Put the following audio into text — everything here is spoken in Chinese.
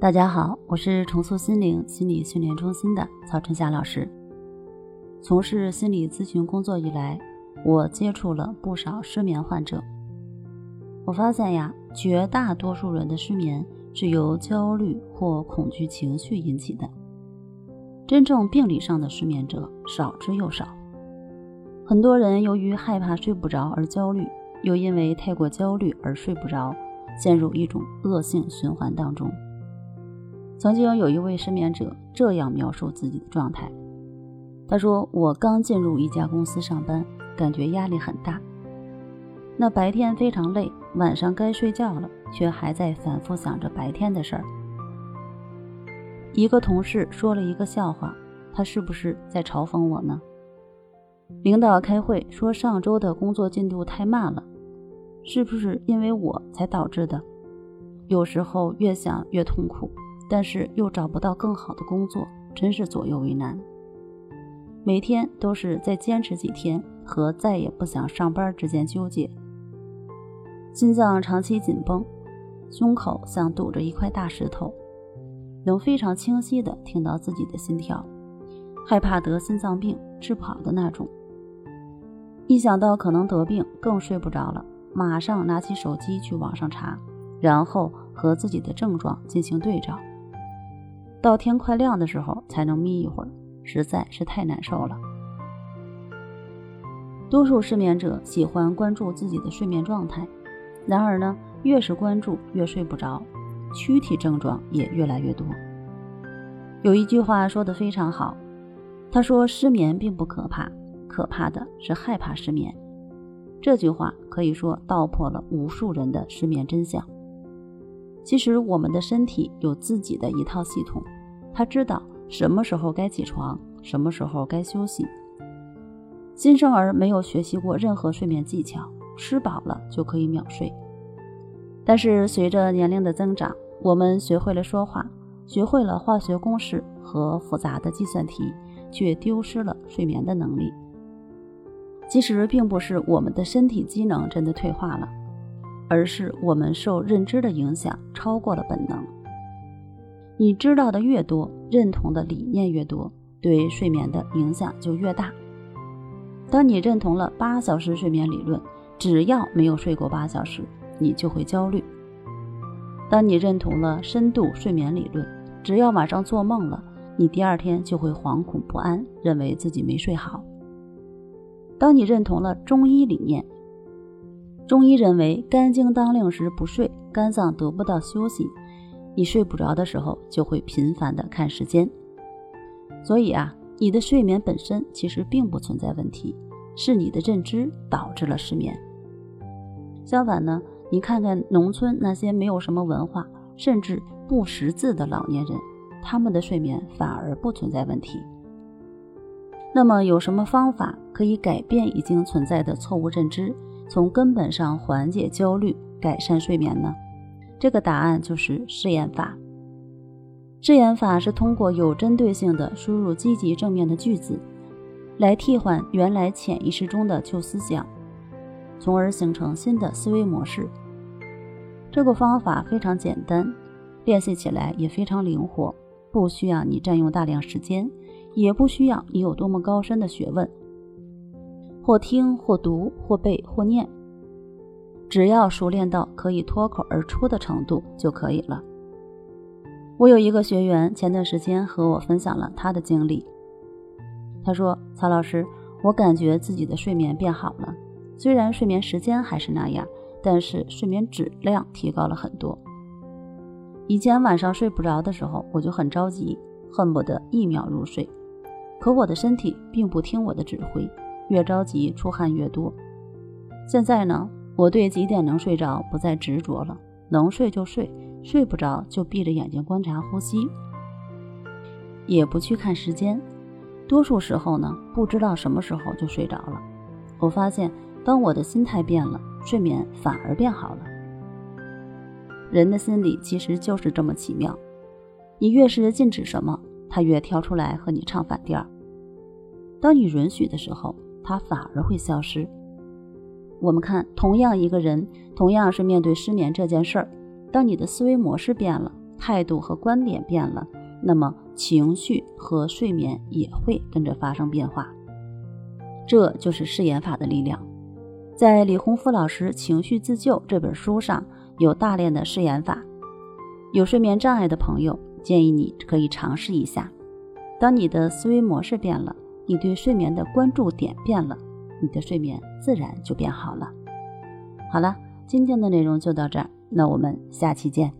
大家好，我是重塑心灵心理训练中心的曹春霞老师。从事心理咨询工作以来，我接触了不少失眠患者。我发现呀，绝大多数人的失眠是由焦虑或恐惧情绪引起的。真正病理上的失眠者少之又少。很多人由于害怕睡不着而焦虑，又因为太过焦虑而睡不着，陷入一种恶性循环当中。曾经有一位失眠者这样描述自己的状态：“他说，我刚进入一家公司上班，感觉压力很大。那白天非常累，晚上该睡觉了，却还在反复想着白天的事儿。一个同事说了一个笑话，他是不是在嘲讽我呢？领导开会说上周的工作进度太慢了，是不是因为我才导致的？有时候越想越痛苦。”但是又找不到更好的工作，真是左右为难。每天都是在坚持几天和再也不想上班之间纠结。心脏长期紧绷，胸口像堵着一块大石头，能非常清晰的听到自己的心跳，害怕得心脏病治不好的那种。一想到可能得病，更睡不着了，马上拿起手机去网上查，然后和自己的症状进行对照。到天快亮的时候才能眯一会儿，实在是太难受了。多数失眠者喜欢关注自己的睡眠状态，然而呢，越是关注越睡不着，躯体症状也越来越多。有一句话说的非常好，他说：“失眠并不可怕，可怕的是害怕失眠。”这句话可以说道破了无数人的失眠真相。其实我们的身体有自己的一套系统，它知道什么时候该起床，什么时候该休息。新生儿没有学习过任何睡眠技巧，吃饱了就可以秒睡。但是随着年龄的增长，我们学会了说话，学会了化学公式和复杂的计算题，却丢失了睡眠的能力。其实并不是我们的身体机能真的退化了。而是我们受认知的影响超过了本能。你知道的越多，认同的理念越多，对睡眠的影响就越大。当你认同了八小时睡眠理论，只要没有睡过八小时，你就会焦虑；当你认同了深度睡眠理论，只要晚上做梦了，你第二天就会惶恐不安，认为自己没睡好；当你认同了中医理念，中医认为，肝经当令时不睡，肝脏得不到休息，你睡不着的时候就会频繁的看时间。所以啊，你的睡眠本身其实并不存在问题，是你的认知导致了失眠。相反呢，你看看农村那些没有什么文化，甚至不识字的老年人，他们的睡眠反而不存在问题。那么有什么方法可以改变已经存在的错误认知？从根本上缓解焦虑、改善睡眠呢？这个答案就是试验法。试验法是通过有针对性的输入积极正面的句子，来替换原来潜意识中的旧思想，从而形成新的思维模式。这个方法非常简单，练习起来也非常灵活，不需要你占用大量时间，也不需要你有多么高深的学问。或听或读或背或念，只要熟练到可以脱口而出的程度就可以了。我有一个学员，前段时间和我分享了他的经历。他说：“曹老师，我感觉自己的睡眠变好了，虽然睡眠时间还是那样，但是睡眠质量提高了很多。以前晚上睡不着的时候，我就很着急，恨不得一秒入睡，可我的身体并不听我的指挥。”越着急，出汗越多。现在呢，我对几点能睡着不再执着了，能睡就睡，睡不着就闭着眼睛观察呼吸，也不去看时间。多数时候呢，不知道什么时候就睡着了。我发现，当我的心态变了，睡眠反而变好了。人的心理其实就是这么奇妙，你越是禁止什么，它越跳出来和你唱反调。当你允许的时候，它反而会消失。我们看，同样一个人，同样是面对失眠这件事儿，当你的思维模式变了，态度和观点变了，那么情绪和睡眠也会跟着发生变化。这就是试验法的力量。在李洪福老师《情绪自救》这本书上有大量的试验法，有睡眠障碍的朋友建议你可以尝试一下。当你的思维模式变了，你对睡眠的关注点变了，你的睡眠自然就变好了。好了，今天的内容就到这儿，那我们下期见。